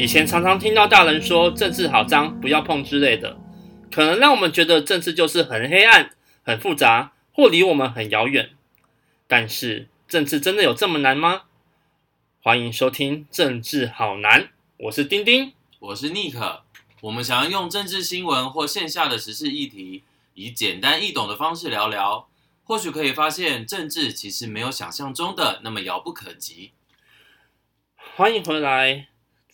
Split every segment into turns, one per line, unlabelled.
以前常常听到大人说政治好脏，不要碰之类的，可能让我们觉得政治就是很黑暗、很复杂，或离我们很遥远。但是政治真的有这么难吗？欢迎收听《政治好难》，我是丁丁，
我是尼克。我们想要用政治新闻或线下的时事议题，以简单易懂的方式聊聊，或许可以发现政治其实没有想象中的那么遥不可及。
欢迎回来。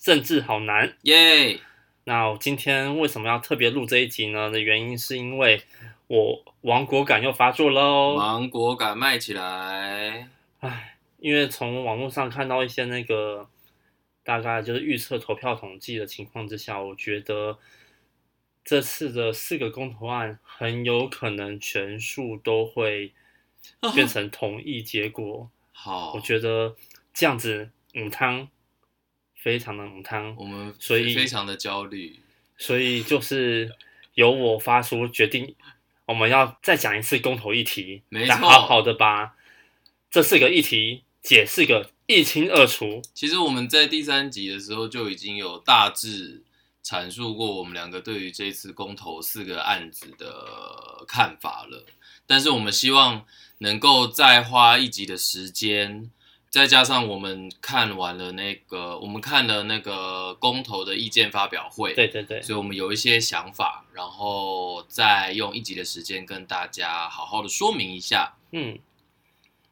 政治好难
耶
那我今天为什么要特别录这一集呢？的原因是因为我亡国感又发作喽。
亡国感卖起来！
唉，因为从网络上看到一些那个大概就是预测投票统计的情况之下，我觉得这次的四个公投案很有可能全数都会变成同意结果。
好，
我觉得这样子母汤。非常的母汤，
我们
所以
非常的焦虑，
所以就是由我发出决定，我们要再讲一次公投议题，
没错，
来好好的把这四个议题解释个一清二楚。
其实我们在第三集的时候就已经有大致阐述过我们两个对于这次公投四个案子的看法了，但是我们希望能够再花一集的时间。再加上我们看完了那个，我们看了那个公投的意见发表会，
对对对，
所以我们有一些想法，然后再用一集的时间跟大家好好的说明一下。
嗯，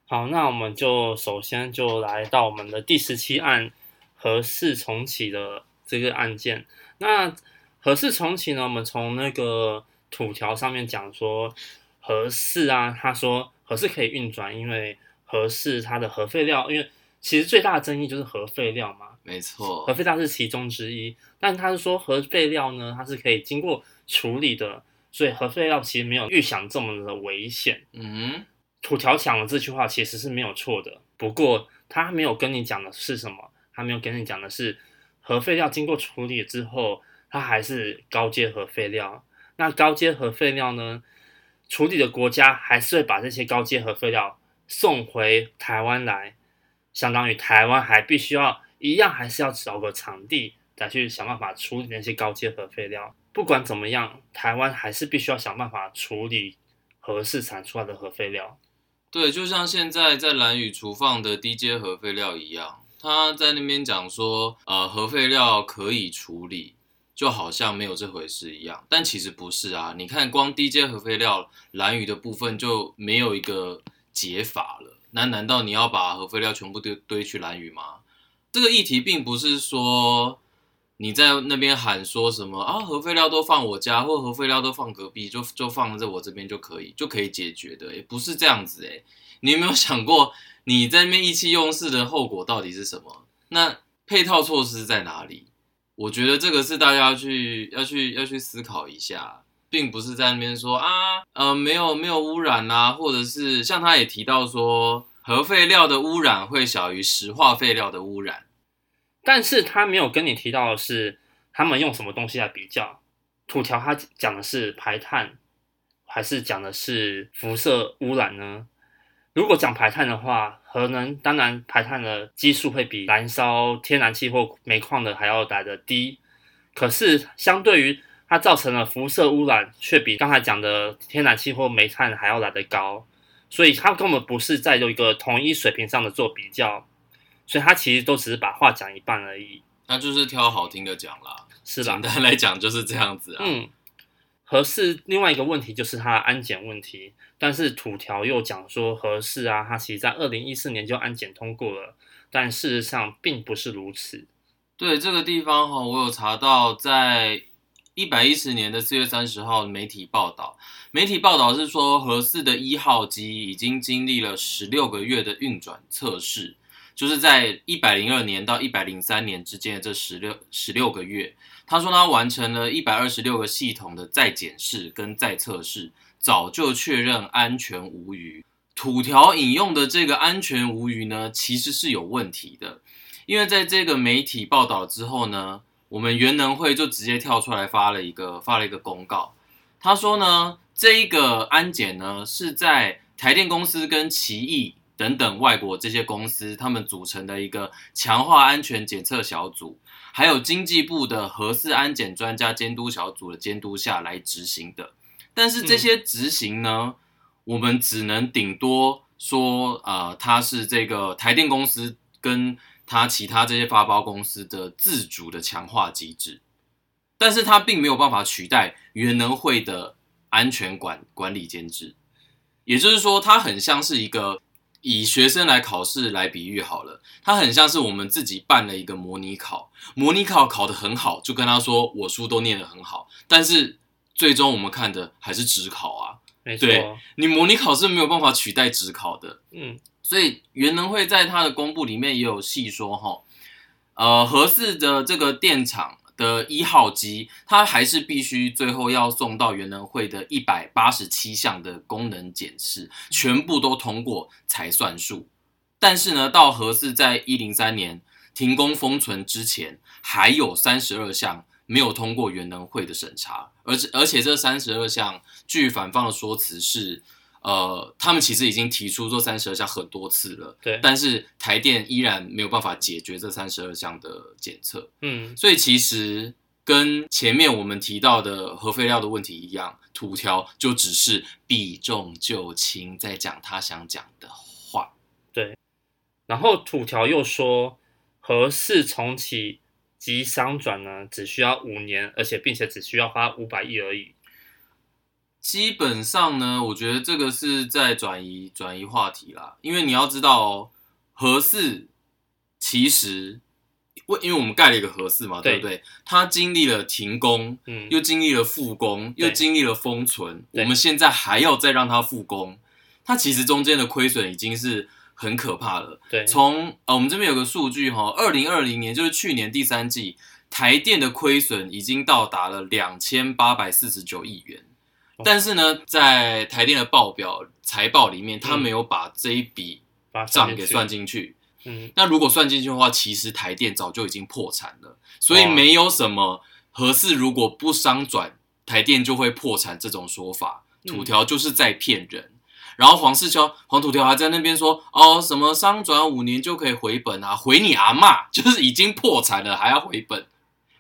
好，那我们就首先就来到我们的第十七案核四重启的这个案件。那核四重启呢，我们从那个土条上面讲说核四啊，他说核四可以运转，因为。核四它的核废料，因为其实最大的争议就是核废料嘛，
没错，
核废料是其中之一。但他是说核废料呢，它是可以经过处理的，所以核废料其实没有预想这么的危险。
嗯，
土条讲的这句话其实是没有错的，不过他没有跟你讲的是什么？他没有跟你讲的是核废料经过处理之后，它还是高阶核废料。那高阶核废料呢，处理的国家还是会把这些高阶核废料。送回台湾来，相当于台湾还必须要一样，还是要找个场地再去想办法处理那些高阶核废料。不管怎么样，台湾还是必须要想办法处理核四产出来的核废料。
对，就像现在在兰屿储放的低阶核废料一样，他在那边讲说，呃，核废料可以处理，就好像没有这回事一样。但其实不是啊，你看光低阶核废料蓝屿的部分就没有一个。解法了，那难道你要把核废料全部堆堆去蓝屿吗？这个议题并不是说你在那边喊说什么啊，核废料都放我家，或核废料都放隔壁，就就放在我这边就可以，就可以解决的，也不是这样子诶。你有没有想过你在那边意气用事的后果到底是什么？那配套措施在哪里？我觉得这个是大家要去要去要去思考一下。并不是在那边说啊，呃，没有没有污染啊，或者是像他也提到说，核废料的污染会小于石化废料的污染，
但是他没有跟你提到的是，他们用什么东西来比较？土条他讲的是排碳，还是讲的是辐射污染呢？如果讲排碳的话，核能当然排碳的基数会比燃烧天然气或煤矿的还要来得低，可是相对于它造成了辐射污染，却比刚才讲的天然气或煤炭还要来得高，所以它根本不是在有一个统一水平上的做比较，所以它其实都只是把话讲一半而已。
那就是挑好听的讲啦，
是啦？简
单来讲就是这样子啊。
嗯，核四另外一个问题就是它的安检问题，但是土条又讲说核四啊，它其实在二零一四年就安检通过了，但事实上并不是如此。
对这个地方哈，我有查到在。一百一十年的四月三十号，媒体报道，媒体报道是说，核四的一号机已经经历了十六个月的运转测试，就是在一百零二年到一百零三年之间的这十六十六个月，他说他完成了一百二十六个系统的再检视跟再测试，早就确认安全无虞。土条引用的这个安全无虞呢，其实是有问题的，因为在这个媒体报道之后呢。我们原能会就直接跳出来发了一个发了一个公告，他说呢，这一个安检呢是在台电公司跟奇异等等外国这些公司，他们组成的一个强化安全检测小组，还有经济部的核四安检专家监督小组的监督下来执行的。但是这些执行呢，嗯、我们只能顶多说，呃，它是这个台电公司跟它其他这些发包公司的自主的强化机制，但是它并没有办法取代原能会的安全管管理监制。也就是说，它很像是一个。以学生来考试来比喻好了，他很像是我们自己办了一个模拟考，模拟考考得很好，就跟他说我书都念得很好，但是最终我们看的还是指考啊。
没错，
对，你模拟考是没有办法取代职考的。
嗯，
所以袁能会在他的公布里面也有细说哈，呃，合适的这个电厂。的一号机，它还是必须最后要送到元能会的一百八十七项的功能检视，全部都通过才算数。但是呢，到合适在一零三年停工封存之前，还有三十二项没有通过原能会的审查，而且而且这三十二项，据反方的说辞是。呃，他们其实已经提出这三十二项很多次了，
对，
但是台电依然没有办法解决这三十二项的检测，
嗯，
所以其实跟前面我们提到的核废料的问题一样，土条就只是避重就轻，在讲他想讲的话，
对。然后土条又说，核四重启及商转呢，只需要五年，而且并且只需要花五百亿而已。
基本上呢，我觉得这个是在转移转移话题啦，因为你要知道哦，核四其实为因为我们盖了一个合适嘛，对，对不对？它经历了停工，嗯，又经历了复工，又经历了封存，我们现在还要再让它复工，它其实中间的亏损已经是很可怕了。
对，
从呃我们这边有个数据哈，二零二零年就是去年第三季，台电的亏损已经到达了两千八百四十九亿元。但是呢，在台电的报表财报里面，他没有把这一笔账给算进去。
嗯，
那如果算进去的话，其实台电早就已经破产了。所以没有什么合适如果不商转，台电就会破产这种说法。土条就是在骗人。然后黄世秋、黄土条还在那边说：“哦，什么商转五年就可以回本啊？回你阿嬷，就是已经破产了还要回本，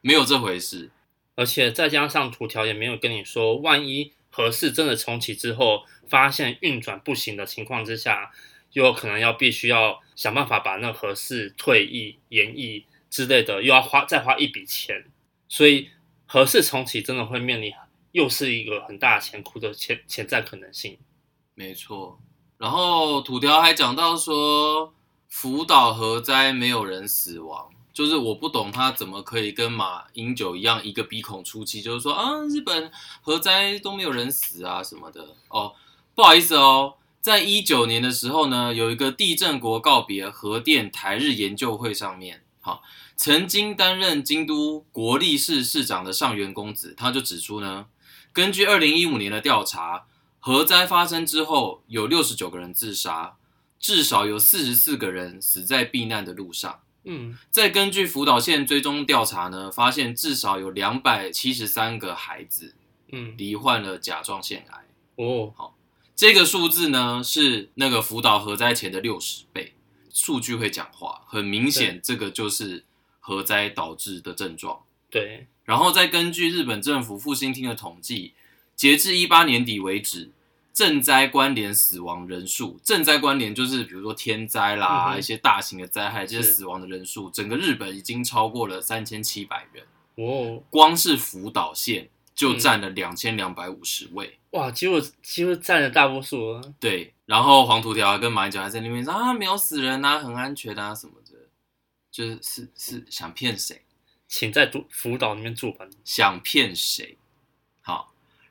没有这回事。
而且再加上土条也没有跟你说，万一。”核四真的重启之后，发现运转不行的情况之下，又有可能要必须要想办法把那核四退役、延役之类的，又要花再花一笔钱，所以核四重启真的会面临又是一个很大的钱库的潜潜在可能性。
没错，然后土条还讲到说，福岛核灾没有人死亡。就是我不懂他怎么可以跟马英九一样，一个鼻孔出气，就是说啊，日本核灾都没有人死啊什么的哦。不好意思哦，在一九年的时候呢，有一个地震国告别核电台日研究会上面，好，曾经担任京都国立市市长的上原公子，他就指出呢，根据二零一五年的调查，核灾发生之后，有六十九个人自杀，至少有四十四个人死在避难的路上。
嗯，
再根据福岛县追踪调查呢，发现至少有两百七十三个孩子，嗯，罹患了甲状腺癌。
哦，
好，这个数字呢是那个福岛核灾前的六十倍，数据会讲话，很明显这个就是核灾导致的症状。
对，
然后再根据日本政府复兴厅的统计，截至一八年底为止。震灾关联死亡人数，赈灾关联就是比如说天灾啦，嗯、一些大型的灾害，这些死亡的人数，整个日本已经超过了三千七百人。
哦，
光是福岛县就占了两千两百五十位。
嗯、哇，几乎几乎占了大多数。
对，然后黄土条跟马英九还在那边说啊，没有死人啊，很安全啊什么的，就是是是想骗谁？
请在福岛里面住吧。
想骗谁？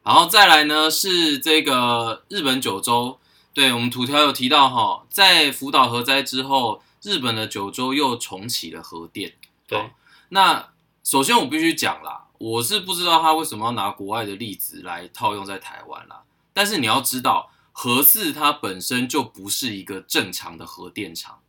好。然后再来呢，是这个日本九州，对，我们土条有提到哈，在福岛核灾之后，日本的九州又重启了核电。
对，
那首先我必须讲啦，我是不知道他为什么要拿国外的例子来套用在台湾啦。但是你要知道，核四它本身就不是一个正常的核电厂。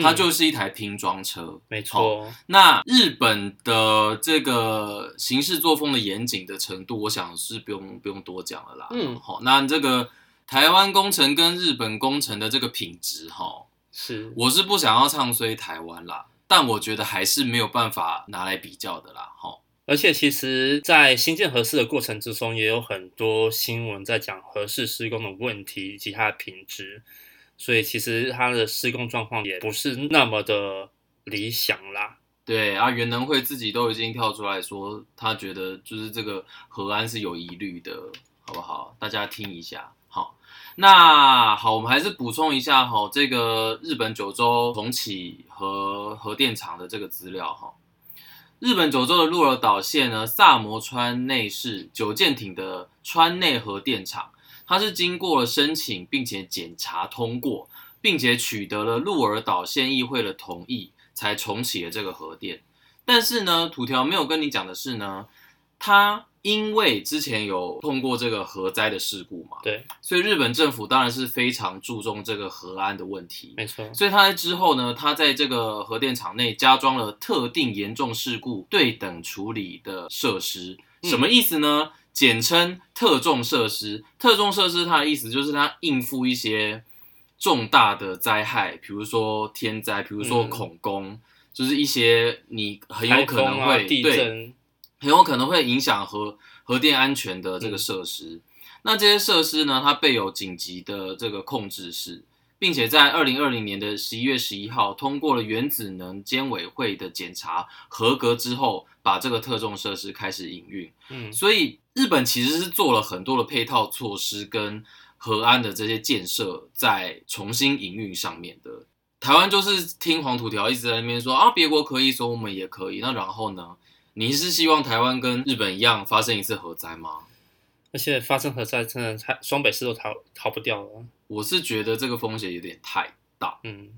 它就是一台拼装车，
嗯、没错。
那日本的这个行事作风的严谨的程度，我想是不用不用多讲了啦。
嗯，
好，那这个台湾工程跟日本工程的这个品质，哈，
是，
我是不想要唱衰台湾啦，但我觉得还是没有办法拿来比较的啦，哈。
而且其实，在新建核四的过程之中，也有很多新闻在讲核四施工的问题以及它的品质，所以其实它的施工状况也不是那么的理想啦。
对啊，原能会自己都已经跳出来说，他觉得就是这个核安是有疑虑的，好不好？大家听一下。好，那好，我们还是补充一下哈，这个日本九州重启核核电厂的这个资料哈。日本九州的鹿儿岛县呢，萨摩川内市九舰町的川内核电厂，它是经过了申请并且检查通过，并且取得了鹿儿岛县议会的同意。才重启了这个核电，但是呢，土条没有跟你讲的是呢，他因为之前有碰过这个核灾的事故嘛，
对，
所以日本政府当然是非常注重这个核安的问题，
没错，
所以他在之后呢，他在这个核电厂内加装了特定严重事故对等处理的设施，什么意思呢？嗯、简称特重设施，特重设施它的意思就是它应付一些。重大的灾害，比如说天灾，比如说恐攻，嗯、就是一些你很有可能会、啊、地震对，很有可能会影响核核电安全的这个设施。嗯、那这些设施呢，它备有紧急的这个控制室，并且在二零二零年的十一月十一号通过了原子能监委会的检查合格之后，把这个特重设施开始营运。嗯，所以日本其实是做了很多的配套措施跟。核安的这些建设在重新营运上面的，台湾就是听黄土条一直在那边说啊，别国可以，所以我们也可以。那然后呢？你是希望台湾跟日本一样发生一次核灾吗？
而且发生核灾，真的太双北市都逃逃不掉了。
我是觉得这个风险有点太大。
嗯，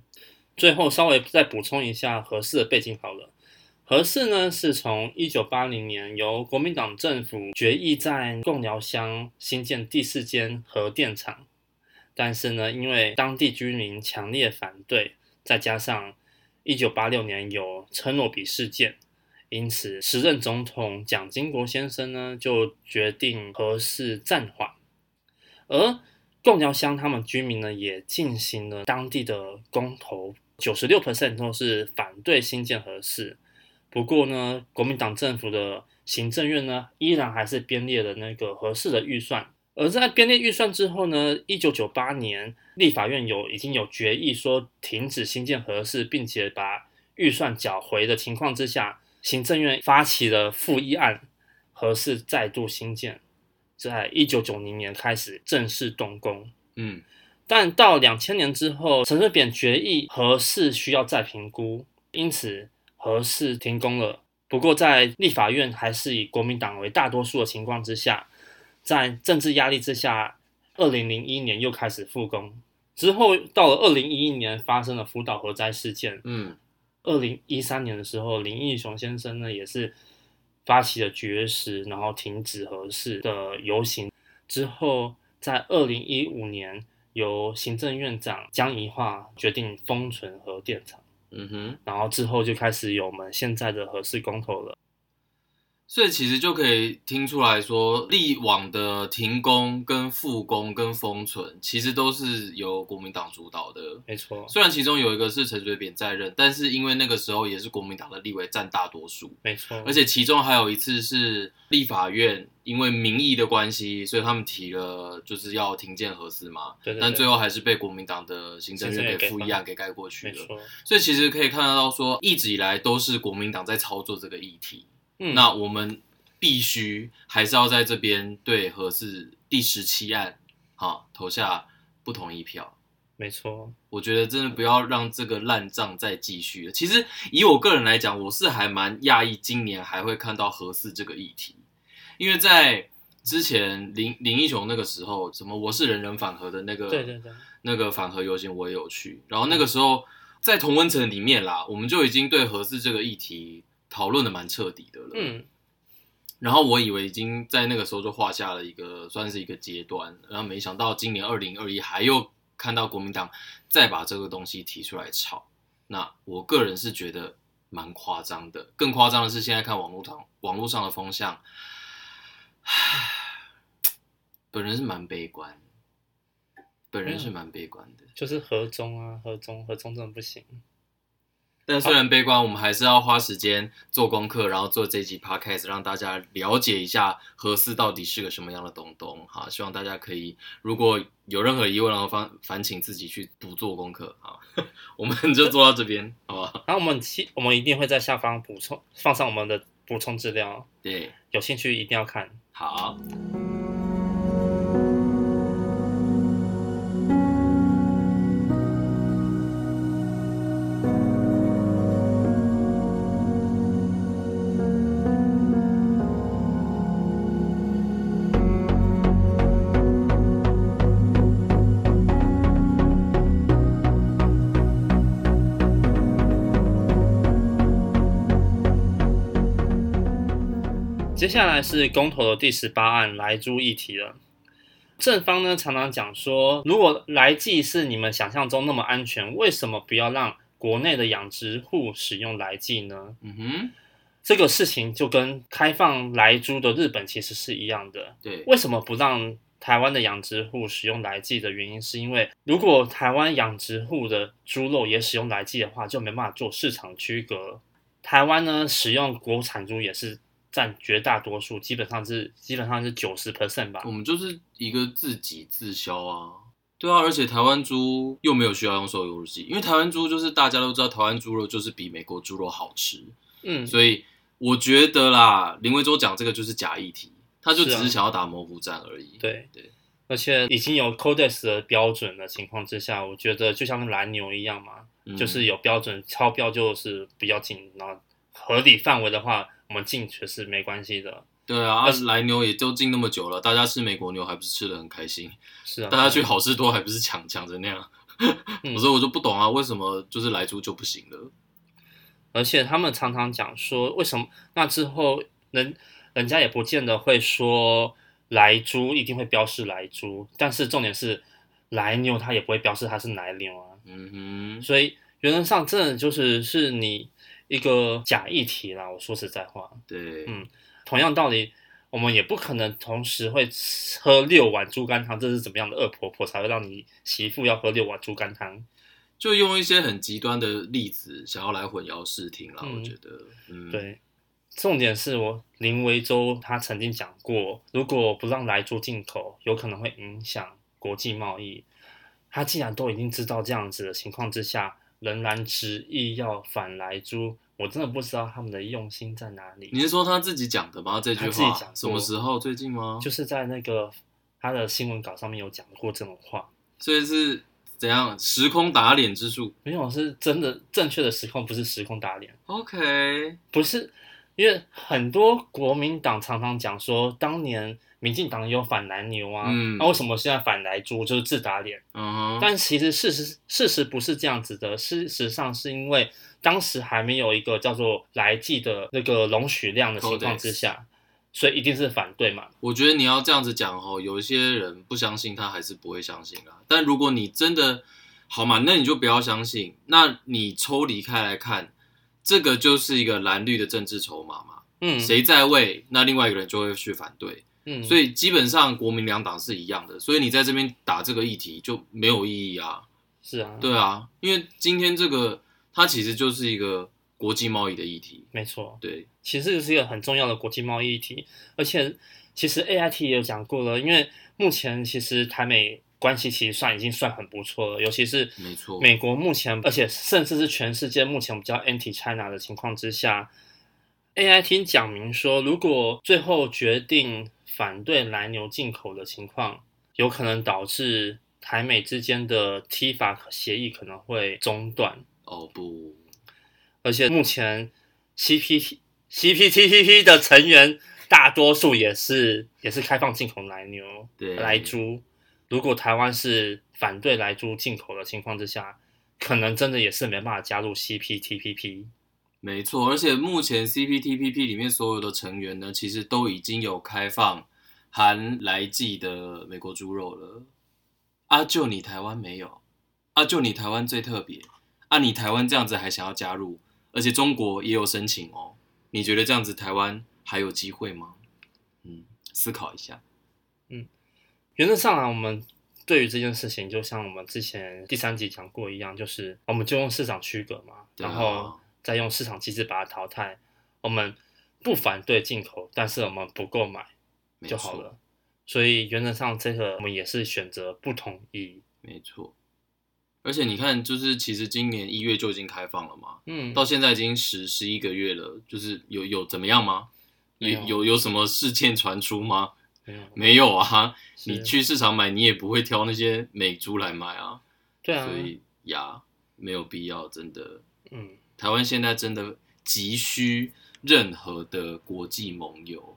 最后稍微再补充一下合适的背景好了。核四呢，是从一九八零年由国民党政府决议在贡寮乡新建第四间核电厂，但是呢，因为当地居民强烈反对，再加上一九八六年有车诺比事件，因此时任总统蒋经国先生呢就决定核四暂缓，而贡寮乡他们居民呢也进行了当地的公投，九十六 percent 都是反对新建核四。不过呢，国民党政府的行政院呢，依然还是编列了那个合适的预算。而在编列预算之后呢，一九九八年立法院有已经有决议说停止新建核四，并且把预算缴回的情况之下，行政院发起了复议案，核四再度兴建，在一九九零年开始正式动工。嗯，但到两千年之后，陈水扁决议核四需要再评估，因此。核四停工了，不过在立法院还是以国民党为大多数的情况之下，在政治压力之下，二零零一年又开始复工。之后到了二零一一年，发生了福岛核灾事件。嗯，二零一三年的时候，林义雄先生呢也是发起了绝食，然后停止核试的游行。之后在二零一五年，由行政院长江宜桦决定封存核电厂。嗯哼，然后之后就开始有我们现在的核四公投了，
所以其实就可以听出来说，历往的停工、跟复工、跟封存，其实都是由国民党主导的。
没错，
虽然其中有一个是陈水扁在任，但是因为那个时候也是国民党的立委占大多数。
没错，
而且其中还有一次是立法院。因为民意的关系，所以他们提了就是要停建核四嘛。对对对，但最后还是被国民党的行政院给复议案给盖过去了。所以其实可以看得到，说一直以来都是国民党在操作这个议题。嗯，那我们必须还是要在这边对核四第十七案，好投下不同意票。
没错，
我觉得真的不要让这个烂账再继续了。其实以我个人来讲，我是还蛮讶异，今年还会看到核四这个议题。因为在之前林林英雄那个时候，什么我是人人反核的那个，
对对对，
那个反核游行我也有去。然后那个时候在同温层里面啦，我们就已经对核四这个议题讨论的蛮彻底的了。嗯。然后我以为已经在那个时候就画下了一个算是一个阶段，然后没想到今年二零二一还又看到国民党再把这个东西提出来炒。那我个人是觉得蛮夸张的。更夸张的是现在看网络上网络上的风向。唉，本人是蛮悲观，本人是蛮悲观的，
就是和中啊，和中，和中真的不行。
但虽然悲观，我们还是要花时间做功课，然后做这集 podcast，让大家了解一下核四到底是个什么样的东东。好，希望大家可以如果有任何疑问，然后烦烦请自己去补做功课。好，我们就做到这边，好吧？
然后我们我们一定会在下方补充放上我们的补充资料。
对，
有兴趣一定要看。
好。
下来是公投的第十八案来猪议题了。正方呢常常讲说，如果来剂是你们想象中那么安全，为什么不要让国内的养殖户使用来剂呢？
嗯哼，
这个事情就跟开放来猪的日本其实是一样的。
对，
为什么不让台湾的养殖户使用来剂的原因，是因为如果台湾养殖户的猪肉也使用来剂的话，就没办法做市场区隔。台湾呢使用国产猪也是。占绝大多数，基本上是基本上是九十 percent 吧。
我们就是一个自给自销啊，对啊，而且台湾猪又没有需要用瘦肉剂，因为台湾猪就是大家都知道，台湾猪肉就是比美国猪肉好吃。嗯，所以我觉得啦，林维洲讲这个就是假议题，他就只是想要打模糊战而已。
对、啊、对，对而且已经有 Codex 的标准的情况之下，我觉得就像蓝牛一样嘛，嗯、就是有标准超标就是比较紧，然后合理范围的话。我们进确实没关系的，
对啊，来牛也就进那么久了，大家吃美国牛还不是吃的很开心？
是啊，
大家去好事多还不是抢抢着那样？我说我就不懂啊，为什么就是来猪就不行了？
而且他们常常讲说，为什么那之后人人家也不见得会说来猪一定会标示来猪，但是重点是来牛它也不会标示它是奶牛啊。嗯哼，所以原则上真的就是是你。一个假议题啦，我说实在话，
对，
嗯，同样道理，我们也不可能同时会喝六碗猪肝汤，这是怎么样的恶婆婆才会让你媳妇要喝六碗猪肝汤？
就用一些很极端的例子，想要来混淆视听啦。嗯、我觉得，嗯，
对，重点是我林维洲他曾经讲过，如果不让莱猪进口，有可能会影响国际贸易。他既然都已经知道这样子的情况之下。仍然执意要反来猪，我真的不知道他们的用心在哪里。
你是说他自己讲的吗？这句话
自己讲
什么时候？最近吗？
就是在那个他的新闻稿上面有讲过这种话。
所以是怎样时空打脸之术？
没有，是真的正确的时空，不是时空打脸。
OK，
不是，因为很多国民党常常讲说，当年。民进党有反蓝牛啊，那、嗯那、为什么现在反来猪就是自打脸？嗯，但其实事实事实不是这样子的，事实上是因为当时还没有一个叫做莱剂的那个容许量的情况之下，所以一定是反对嘛。
我觉得你要这样子讲哦，有一些人不相信，他还是不会相信啊。但如果你真的好嘛，那你就不要相信。那你抽离开来看，这个就是一个蓝绿的政治筹码嘛。嗯，谁在位，那另外一个人就会去反对。嗯，所以基本上国民两党是一样的，所以你在这边打这个议题就没有意义啊。
是啊，
对啊，因为今天这个它其实就是一个国际贸易的议题。
没错，
对，
其实这是一个很重要的国际贸易议题，而且其实 AIT 也有讲过了，因为目前其实台美关系其实算已经算很不错了，尤其是
没错，
美国目前，而且甚至是全世界目前比较 anti China 的情况之下，AIT 讲明说，如果最后决定。反对莱牛进口的情况，有可能导致台美之间的 TIFA 协议可能会中断。
哦不，
而且目前 CPT CPTPP 的成员大多数也是也是开放进口莱牛、
对
莱猪。如果台湾是反对来猪进口的情况之下，可能真的也是没办法加入 CPTPP。
没错，而且目前 CPTPP 里面所有的成员呢，其实都已经有开放含来季的美国猪肉了。啊，就你台湾没有？啊，就你台湾最特别？啊，你台湾这样子还想要加入？而且中国也有申请哦。你觉得这样子台湾还有机会吗？嗯，思考一下。
嗯，原则上啊，我们对于这件事情，就像我们之前第三集讲过一样，就是我们就用市场区隔嘛，啊、然后再用市场机制把它淘汰。我们不反对进口，但是我们不购买就好了。所以原则上，这个我们也是选择不同意。
没错。而且你看，就是其实今年一月就已经开放了嘛，
嗯，
到现在已经十十一个月了，就是有有怎么样吗？有有有，什么事件传出吗？
没有，
没有啊。你去市场买，你也不会挑那些美珠来买啊。
对啊。
所以呀，没有必要，真的。
嗯，
台湾现在真的急需任何的国际盟友。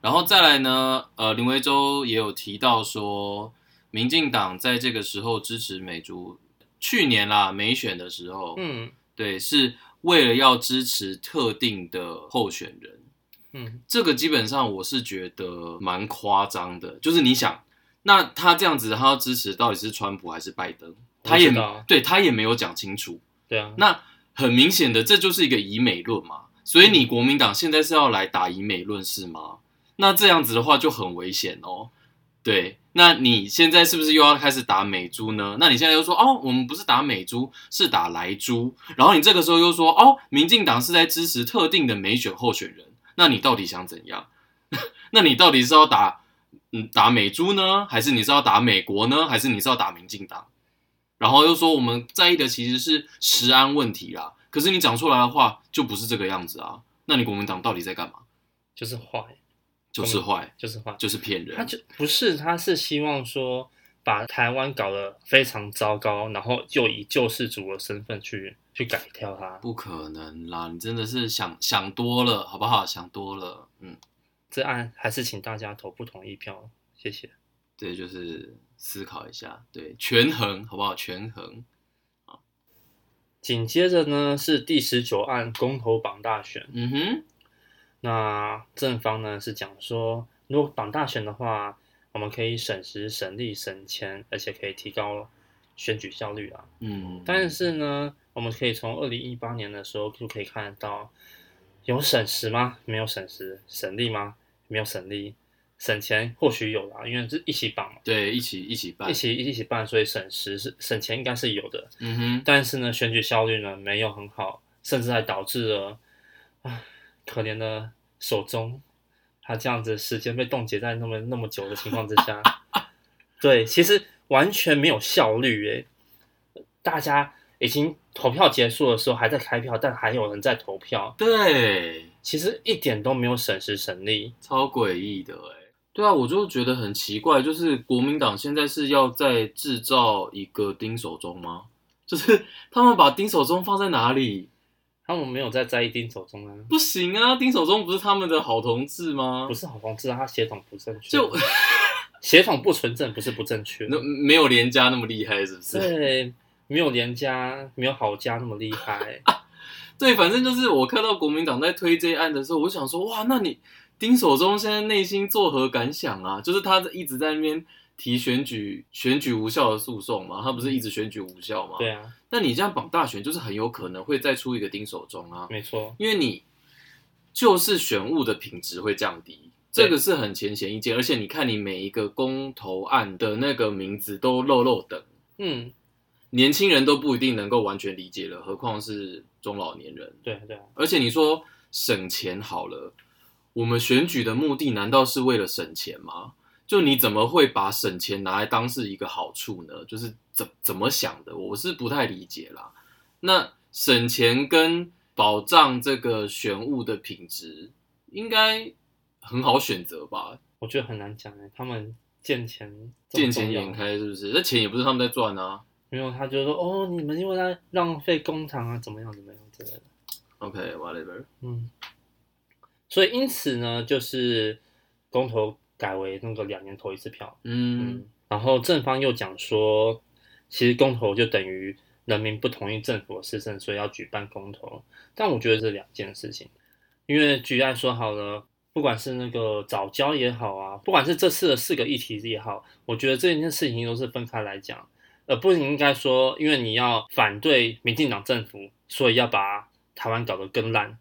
然后再来呢，呃，林维洲也有提到说。民进党在这个时候支持美猪，去年啦美选的时候，
嗯，
对，是为了要支持特定的候选人，
嗯，
这个基本上我是觉得蛮夸张的。就是你想，那他这样子，他要支持到底是川普还是拜登？他也对他也没有讲清楚，
对啊，
那很明显的，这就是一个以美论嘛。所以你国民党现在是要来打以美论是吗？那这样子的话就很危险哦。对，那你现在是不是又要开始打美猪呢？那你现在又说哦，我们不是打美猪，是打莱猪。然后你这个时候又说哦，民进党是在支持特定的美选候选人。那你到底想怎样？那你到底是要打嗯打美猪呢，还是你是要打美国呢，还是你是要打民进党？然后又说我们在意的其实是食安问题啦。可是你讲出来的话就不是这个样子啊。那你国民党到底在干嘛？
就是坏。
就是坏，
就是坏，
就是骗人。
他就不是，他是希望说把台湾搞得非常糟糕，然后就以救世主的身份去去改掉它。
不可能啦，你真的是想想多了，好不好？想多了，嗯。
这案还是请大家投不同意票，谢谢。
对，就是思考一下，对，权衡，好不好？权衡。
紧接着呢是第十九案公投榜大选，
嗯哼。
那正方呢是讲说，如果榜大选的话，我们可以省时省力省钱，而且可以提高选举效率啊。
嗯，
但是呢，我们可以从二零一八年的时候就可以看得到，有省时吗？没有省时，省力吗？没有省力，省钱或许有啦，因为是一起绑嘛。
对，一起一起办，
一起一起办，所以省时是省钱应该是有的。
嗯哼，
但是呢，选举效率呢没有很好，甚至还导致了，啊。可怜的手中，他这样子时间被冻结在那么那么久的情况之下，对，其实完全没有效率诶。大家已经投票结束的时候还在开票，但还有人在投票。
对，
其实一点都没有省时省力，
超诡异的诶。对啊，我就觉得很奇怪，就是国民党现在是要在制造一个丁守中吗？就是他们把丁守中放在哪里？
他们没有在在意丁守中啊，
不行啊，丁守中不是他们的好同志吗？
不是好同志啊，他血统不正确，
就
血统不纯正，不是不正确，
那没有连家那么厉害，是不是？
对，没有连家，没有好家那么厉害。
对，反正就是我看到国民党在推这一案的时候，我想说，哇，那你丁守中现在内心作何感想啊？就是他一直在那边。提选举选举无效的诉讼嘛，他不是一直选举无效吗？
对啊，
那你这样绑大选，就是很有可能会再出一个丁守中啊。
没错，
因为你就是选务的品质会降低，这个是很浅显易见。而且你看，你每一个公投案的那个名字都漏漏等，
嗯，
年轻人都不一定能够完全理解了，何况是中老年人。
对对啊，
而且你说省钱好了，我们选举的目的难道是为了省钱吗？就你怎么会把省钱拿来当是一个好处呢？就是怎怎么想的，我是不太理解啦。那省钱跟保障这个选物的品质，应该很好选择吧？
我觉得很难讲哎，他们见钱
见钱眼开是不是？那钱也不是他们在赚啊。
没有，他就说哦，你们因为在浪费工厂啊，怎么样怎么样之类的。
OK，whatever。
嗯，所以因此呢，就是公投。改为那个两年投一次票，
嗯，
嗯，然后正方又讲说，其实公投就等于人民不同意政府的施政，所以要举办公投。但我觉得这两件事情，因为举例说好了，不管是那个早教也好啊，不管是这次的四个议题也好，我觉得这件事情都是分开来讲，而不应该说，因为你要反对民进党政府，所以要把台湾搞得更烂。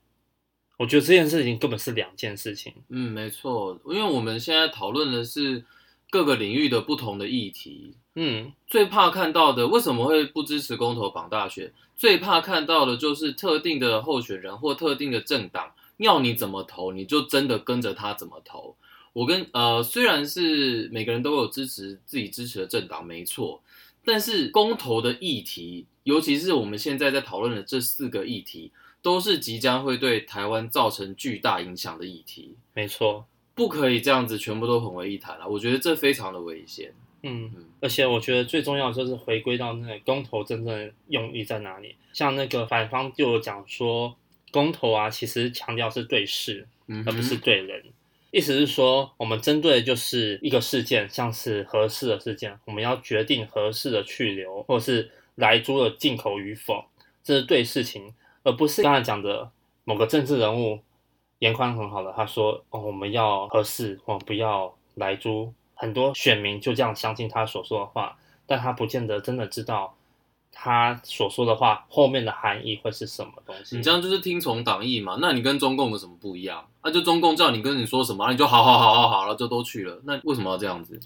我觉得这件事情根本是两件事情。
嗯，没错，因为我们现在讨论的是，各个领域的不同的议题。
嗯，
最怕看到的，为什么会不支持公投绑大选？最怕看到的就是特定的候选人或特定的政党要你怎么投，你就真的跟着他怎么投。我跟呃，虽然是每个人都有支持自己支持的政党，没错，但是公投的议题，尤其是我们现在在讨论的这四个议题，都是即将会对台湾造成巨大影响的议题。
没错，
不可以这样子全部都混为一谈了，我觉得这非常的危险。
嗯，而且我觉得最重要的就是回归到那个公投真正的用意在哪里。像那个反方就有讲说，公投啊，其实强调是对事，而不是对人。嗯、意思是说，我们针对的就是一个事件，像是合适的事件，我们要决定合适的去留，或者是来猪的进口与否，这是对事情，而不是刚才讲的某个政治人物严宽很好的，他说哦，我们要合适，我们不要来租。很多选民就这样相信他所说的话，但他不见得真的知道他所说的话后面的含义会是什么东西。
你这样就是听从党意嘛？那你跟中共有什么不一样？那、啊、就中共叫你跟你说什么，你就好好好好好了，就都去了。那为什么要这样子？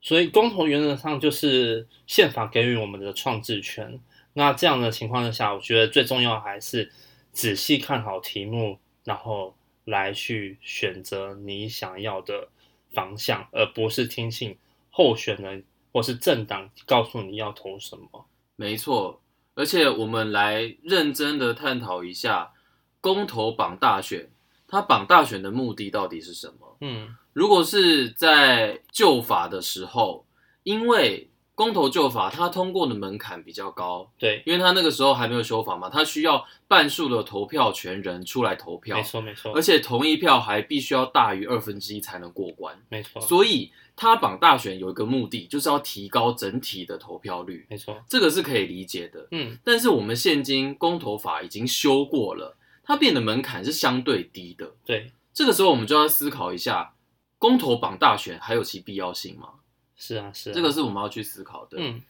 所以公投原则上就是宪法给予我们的创制权。那这样的情况之下，我觉得最重要还是仔细看好题目，然后来去选择你想要的。方向，而不是听信候选人或是政党告诉你要投什么。
没错，而且我们来认真的探讨一下公投榜大选，它榜大选的目的到底是什么？嗯，如果是在旧法的时候，因为公投旧法，它通过的门槛比较高，
对，
因为它那个时候还没有修法嘛，它需要半数的投票权人出来投票，
没错没错，
而且同一票还必须要大于二分之一才能过关，
没错，
所以它绑大选有一个目的，就是要提高整体的投票率，
没错，
这个是可以理解的，
嗯，
但是我们现今公投法已经修过了，它变得门槛是相对低的，
对，
这个时候我们就要思考一下，公投绑大选还有其必要性吗？
是啊，是啊，
这个是我们要去思考的。
嗯，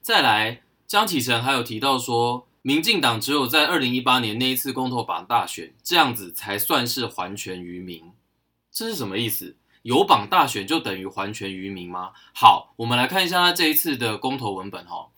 再来，江启臣还有提到说，民进党只有在二零一八年那一次公投榜大选，这样子才算是还权于民。这是什么意思？有榜大选就等于还权于民吗？好，我们来看一下他这一次的公投文本哈。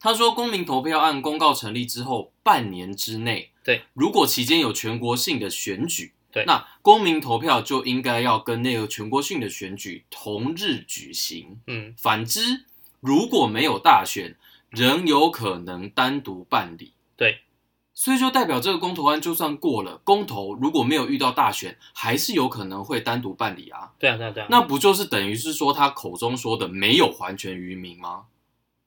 他说，公民投票案公告成立之后半年之内，
对，
如果期间有全国性的选举。
对，
那公民投票就应该要跟那个全国性的选举同日举行。
嗯，
反之，如果没有大选，仍有可能单独办理。
对，
所以就代表这个公投案就算过了，公投如果没有遇到大选，还是有可能会单独办理啊。
对啊，对啊，对啊。
那不就是等于是说他口中说的没有还权于民吗？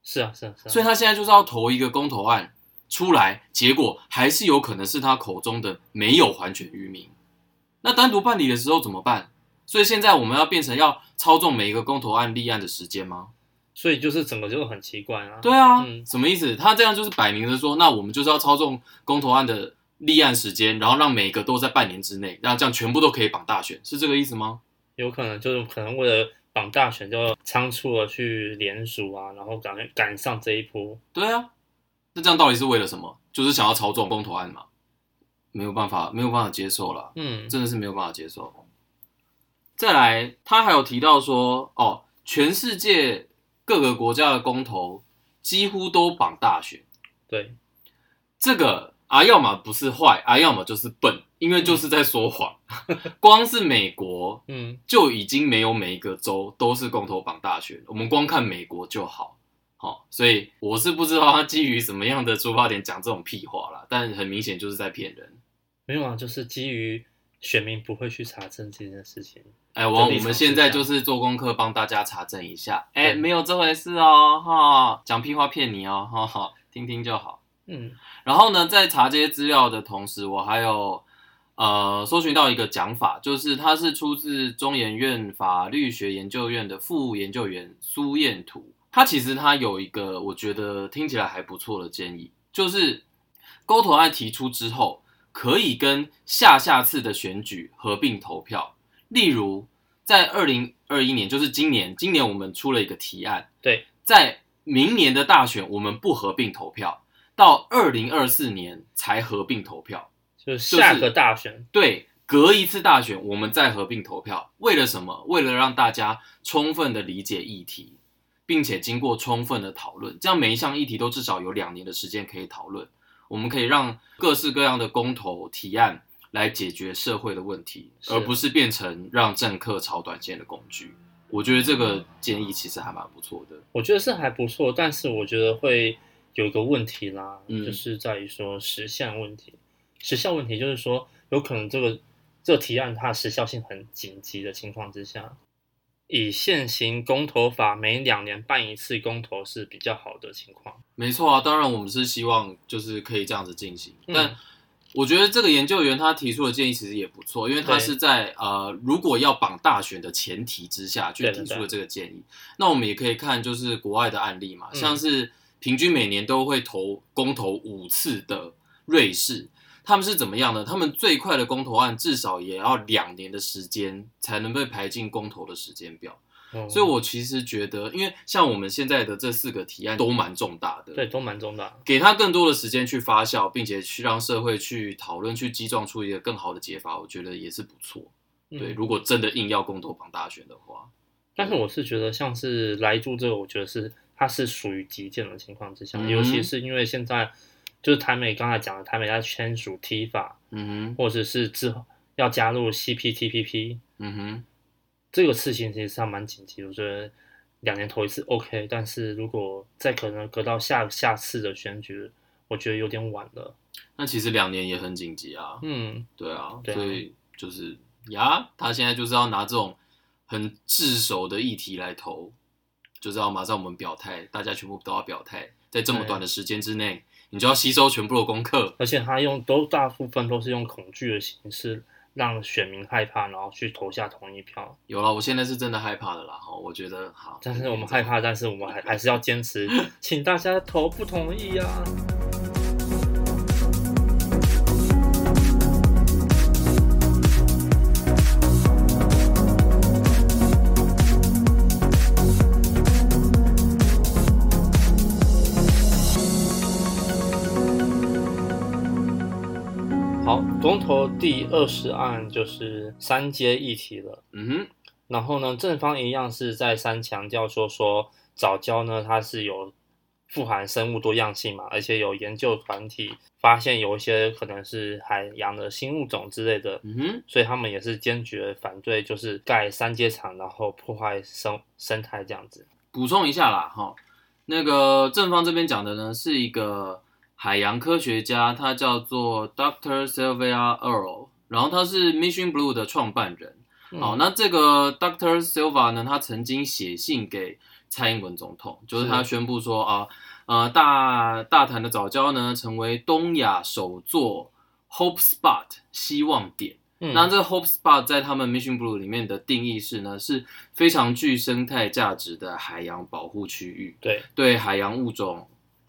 是啊，是啊，是啊。
所以他现在就是要投一个公投案出来，结果还是有可能是他口中的没有还权于民。那单独办理的时候怎么办？所以现在我们要变成要操纵每一个公投案立案的时间吗？
所以就是整个就很奇怪啊。
对啊，
嗯，
什么意思？他这样就是摆明了说，那我们就是要操纵公投案的立案时间，然后让每一个都在半年之内，然后这样全部都可以绑大选，是这个意思吗？
有可能就是可能为了绑大选，就仓促的去联署啊，然后赶赶上这一波。
对啊，那这样到底是为了什么？就是想要操纵公投案嘛？没有办法，没有办法接受了。
嗯，
真的是没有办法接受。再来，他还有提到说，哦，全世界各个国家的公投几乎都绑大选。
对，
这个啊，要么不是坏啊，要么就是笨，因为就是在说谎。嗯、光是美国，
嗯，
就已经没有每一个州都是公投绑大选。我们光看美国就好。好、哦，所以我是不知道他基于什么样的出发点讲这种屁话啦，但很明显就是在骗人。
没有啊，就是基于选民不会去查证这件事情。
哎，我我们现在就是做功课，帮大家查证一下。哎，没有这回事哦，哈，讲屁话骗你哦，哈哈，听听就好。
嗯，
然后呢，在查这些资料的同时，我还有呃搜寻到一个讲法，就是他是出自中研院法律学研究院的副研究员苏彦图。他其实他有一个我觉得听起来还不错的建议，就是沟投案提出之后，可以跟下下次的选举合并投票。例如，在二零二一年，就是今年，今年我们出了一个提案，
对，
在明年的大选我们不合并投票，到二零二四年才合并投票，
就是下个大选，
对，隔一次大选，我们再合并投票，为了什么？为了让大家充分的理解议题，并且经过充分的讨论，这样每一项议题都至少有两年的时间可以讨论。我们可以让各式各样的公投提案来解决社会的问题，而不是变成让政客炒短线的工具。我觉得这个建议其实还蛮不错的。
我觉得是还不错，但是我觉得会有一个问题啦，
嗯、
就是在于说时效问题。时效问题就是说，有可能这个这个提案它时效性很紧急的情况之下，以现行公投法每两年办一次公投是比较好的情况。
没错啊，当然我们是希望就是可以这样子进行，
嗯、
但。我觉得这个研究员他提出的建议其实也不错，因为他是在呃，如果要绑大选的前提之下去提出了这个建议。那我们也可以看就是国外的案例嘛，像是平均每年都会投公投五次的瑞士，他们是怎么样呢？他们最快的公投案至少也要两年的时间才能被排进公投的时间表。所以，我其实觉得，因为像我们现在的这四个提案都蛮重大的，
对，都蛮重大，
给他更多的时间去发酵，并且去让社会去讨论，去激撞出一个更好的解法，我觉得也是不错。对，如果真的硬要公投绑大选的话，
但是我是觉得，像是来住这个，我觉得是它是属于极简的情况之下，尤其是因为现在就是台美刚才讲的，台美在签署 TIFA，嗯哼，或者是之后要加入 CPTPP，嗯哼。这个事情其实是还蛮紧急的，我觉得两年投一次 OK，但是如果再可能隔到下下次的选举，我觉得有点晚了。
那其实两年也很紧急啊。
嗯，
对啊，对啊，所以就是呀，他现在就是要拿这种很炙手的议题来投，就是要马上我们表态，大家全部都要表态，在这么短的时间之内，你就要吸收全部的功课。
而且他用都大部分都是用恐惧的形式。让选民害怕，然后去投下同意票。
有了，我现在是真的害怕的啦！哈，我觉得好。
但是我们害怕，但是我们还还是要坚持，请大家投不同意啊。公投第二十案就是三阶议题了，
嗯哼，
然后呢，正方一样是再三强调说说藻礁呢，它是有富含生物多样性嘛，而且有研究团体发现有一些可能是海洋的新物种之类的，
嗯哼，
所以他们也是坚决反对，就是盖三阶场，然后破坏生生态这样子。
补充一下啦，哈，那个正方这边讲的呢是一个。海洋科学家，他叫做 Dr. Sylvia Earle，然后他是 Mission Blue 的创办人。嗯、好，那这个 Dr. Sylvia 呢，他曾经写信给蔡英文总统，就是他宣布说啊，呃，大大潭的早礁呢，成为东亚首座 Hope Spot 希望点。嗯、那这个 Hope Spot 在他们 Mission Blue 里面的定义是呢，是非常具生态价值的海洋保护区域。
对，
对海洋物种。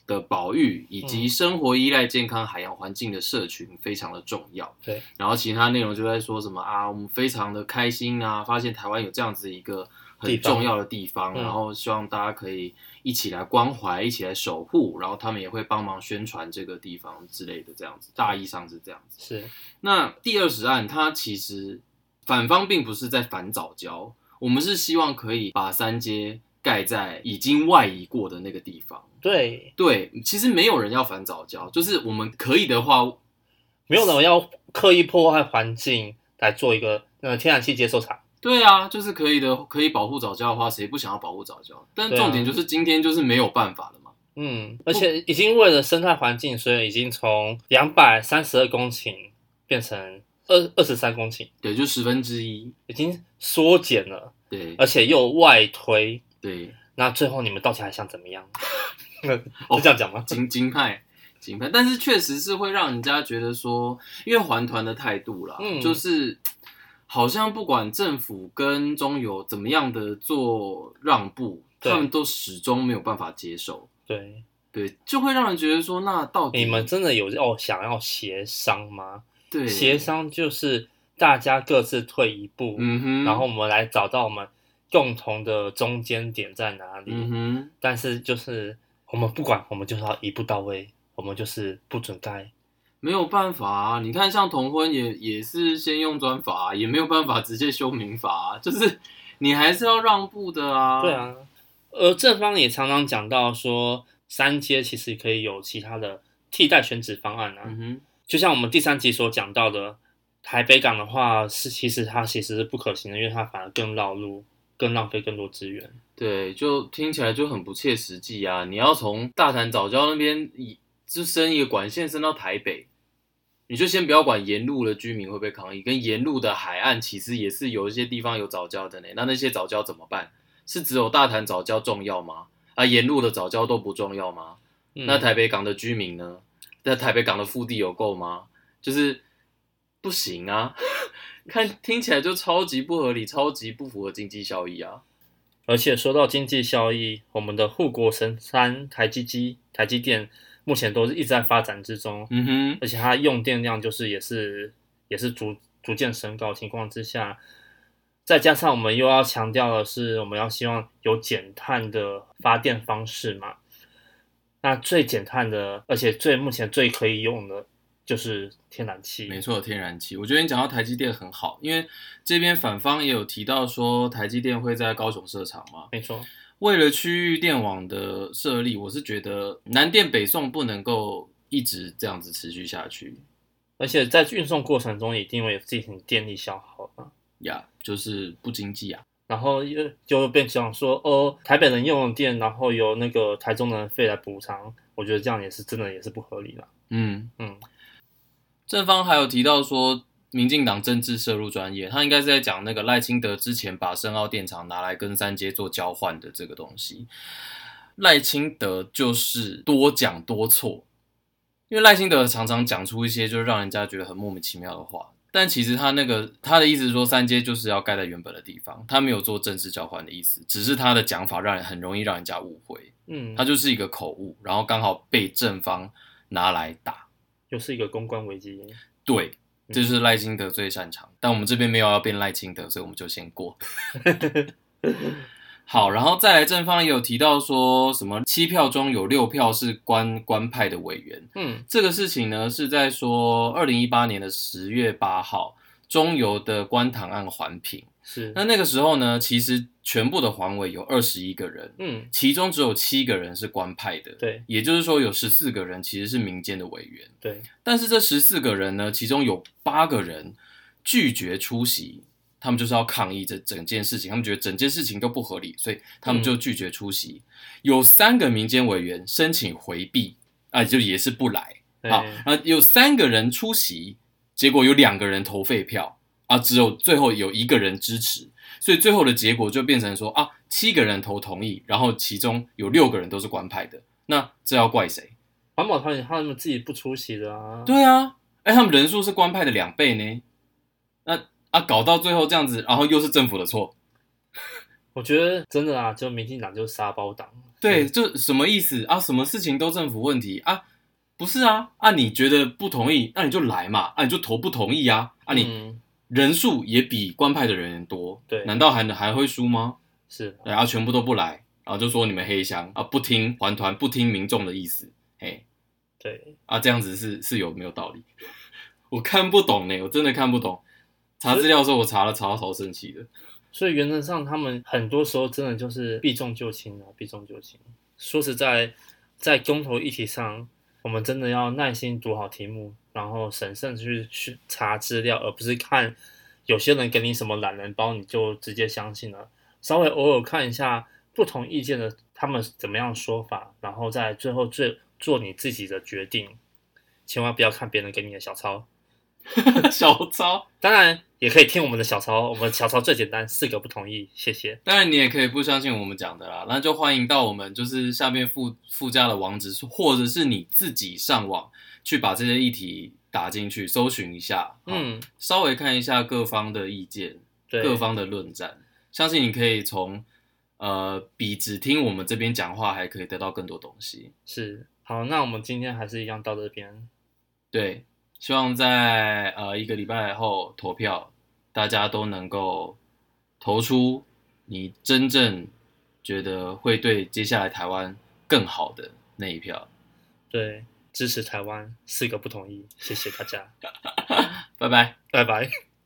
的保育以及生活依赖健康海洋环境的社群非常的重要。
对，
然后其他内容就在说什么啊，我们非常的开心啊，发现台湾有这样子一个很重要的地方，地方，然后希望大家可以一起来关怀，一起来守护，然后他们也会帮忙宣传这个地方之类的，这样子，大意上是这样子。
是。
那第二十案，它其实反方并不是在反早教，我们是希望可以把三接盖在已经外移过的那个地方。
对
对，其实没有人要反藻礁，就是我们可以的话，
没有人要刻意破坏环境来做一个呃天然气接收场。
对啊，就是可以的，可以保护藻礁的话，谁不想要保护藻礁？但重点就是今天就是没有办法了嘛。
嗯，而且已经为了生态环境，所以已经从两百三十二公顷变成二二十三公顷，
对，就十分之一，
已经缩减了。
对，
而且又外推。
对，
那最后你们到底还想怎么样？是这样讲吗？
金金派，金派，但是确实是会让人家觉得说，因为还团的态度啦，嗯，就是好像不管政府跟中油怎么样的做让步，他们都始终没有办法接受。
对
对，就会让人觉得说，那到底
你们真的有要想要协商吗？
对，
协商就是大家各自退一步，嗯哼，然后我们来找到我们共同的中间点在哪里。嗯哼，但是就是。我们不管，我们就是要一步到位，我们就是不准盖
没有办法啊！你看，像同婚也也是先用专法，也没有办法直接修民法，就是你还是要让步的啊。
对啊，而正方也常常讲到说，三阶其实可以有其他的替代选址方案啊。嗯哼，就像我们第三集所讲到的，台北港的话是其实它其实是不可行的，因为它反而更绕路，更浪费更多资源。
对，就听起来就很不切实际啊！你要从大潭早教那边以就伸一个管线伸到台北，你就先不要管沿路的居民会不会抗议，跟沿路的海岸其实也是有一些地方有早教的呢。那那些早教怎么办？是只有大潭早教重要吗？啊，沿路的早教都不重要吗？嗯、那台北港的居民呢？在台北港的腹地有够吗？就是不行啊！看听起来就超级不合理，超级不符合经济效益啊！
而且说到经济效益，我们的护国神山台积机、台积电。目前都是一直在发展之中，嗯哼，而且它用电量就是也是也是逐逐渐升高情况之下，再加上我们又要强调的是，我们要希望有减碳的发电方式嘛，那最减碳的，而且最目前最可以用的就是天然气。
没错，天然气。我觉得你讲到台积电很好，因为这边反方也有提到说，台积电会在高雄设厂嘛，
没错。
为了区域电网的设立，我是觉得南电北送不能够一直这样子持续下去，
而且在运送过程中一定会有进行电力消耗啊，
呀，yeah, 就是不经济啊。
然后又就变讲说，哦，台北人用的电，然后由那个台中人费来补偿，我觉得这样也是真的也是不合理的。嗯嗯，
正方还有提到说。民进党政治涉入专业，他应该是在讲那个赖清德之前把深澳电厂拿来跟三阶做交换的这个东西。赖清德就是多讲多错，因为赖清德常常讲出一些就是让人家觉得很莫名其妙的话，但其实他那个他的意思是说三阶就是要盖在原本的地方，他没有做政治交换的意思，只是他的讲法让人很容易让人家误会。嗯，他就是一个口误，然后刚好被正方拿来打，
又是一个公关危机。
对。这是赖清德最擅长，但我们这边没有要变赖清德，所以我们就先过。好，然后再来正方也有提到说什么七票中有六票是官官派的委员，嗯，这个事情呢是在说二零一八年的十月八号，中游的官塘案环评。是，那那个时候呢，其实全部的环委有二十一个人，嗯，其中只有七个人是官派的，
对，
也就是说有十四个人其实是民间的委员，
对。
但是这十四个人呢，其中有八个人拒绝出席，他们就是要抗议这整件事情，他们觉得整件事情都不合理，所以他们就拒绝出席。嗯、有三个民间委员申请回避，啊，就也是不来，对好，然后有三个人出席，结果有两个人投废票。啊，只有最后有一个人支持，所以最后的结果就变成说啊，七个人投同意，然后其中有六个人都是官派的，那这要怪谁？
环保团体他们自己不出席的啊。
对啊，哎，他们人数是官派的两倍呢。那啊，搞到最后这样子，然后又是政府的错。
我觉得真的啊，就民进党就是沙包党。
对，就什么意思啊？什么事情都政府问题啊？不是啊？啊，你觉得不同意，那你就来嘛，啊，你就投不同意啊？啊，你。嗯人数也比官派的人多，对，难道还能还会输吗？
是，
然后全部都不来，然后就说你们黑箱啊，不听还团，不听民众的意思，嘿，
对，
啊，这样子是是有没有道理？我看不懂呢，我真的看不懂。查资料的时候我查了，查到超生气的。
所以原则上，他们很多时候真的就是避重就轻啊，避重就轻。说实在，在公投议题上，我们真的要耐心读好题目。然后审慎去去查资料，而不是看有些人给你什么懒人包，你就直接相信了。稍微偶尔看一下不同意见的他们怎么样说法，然后在最后最做你自己的决定。千万不要看别人给你的小抄，
小抄
当然也可以听我们的小抄。我们小抄最简单，四个不同意，谢谢。
当然你也可以不相信我们讲的啦，那就欢迎到我们就是下面附附加的网址，或者是你自己上网。去把这些议题打进去，搜寻一下，嗯，稍微看一下各方的意见，对各方的论战，相信你可以从呃比只听我们这边讲话，还可以得到更多东西。
是，好，那我们今天还是一样到这边。
对，希望在呃一个礼拜后投票，大家都能够投出你真正觉得会对接下来台湾更好的那一票。
对。支持台湾，四个不同意，谢谢大家，
拜拜，
拜拜。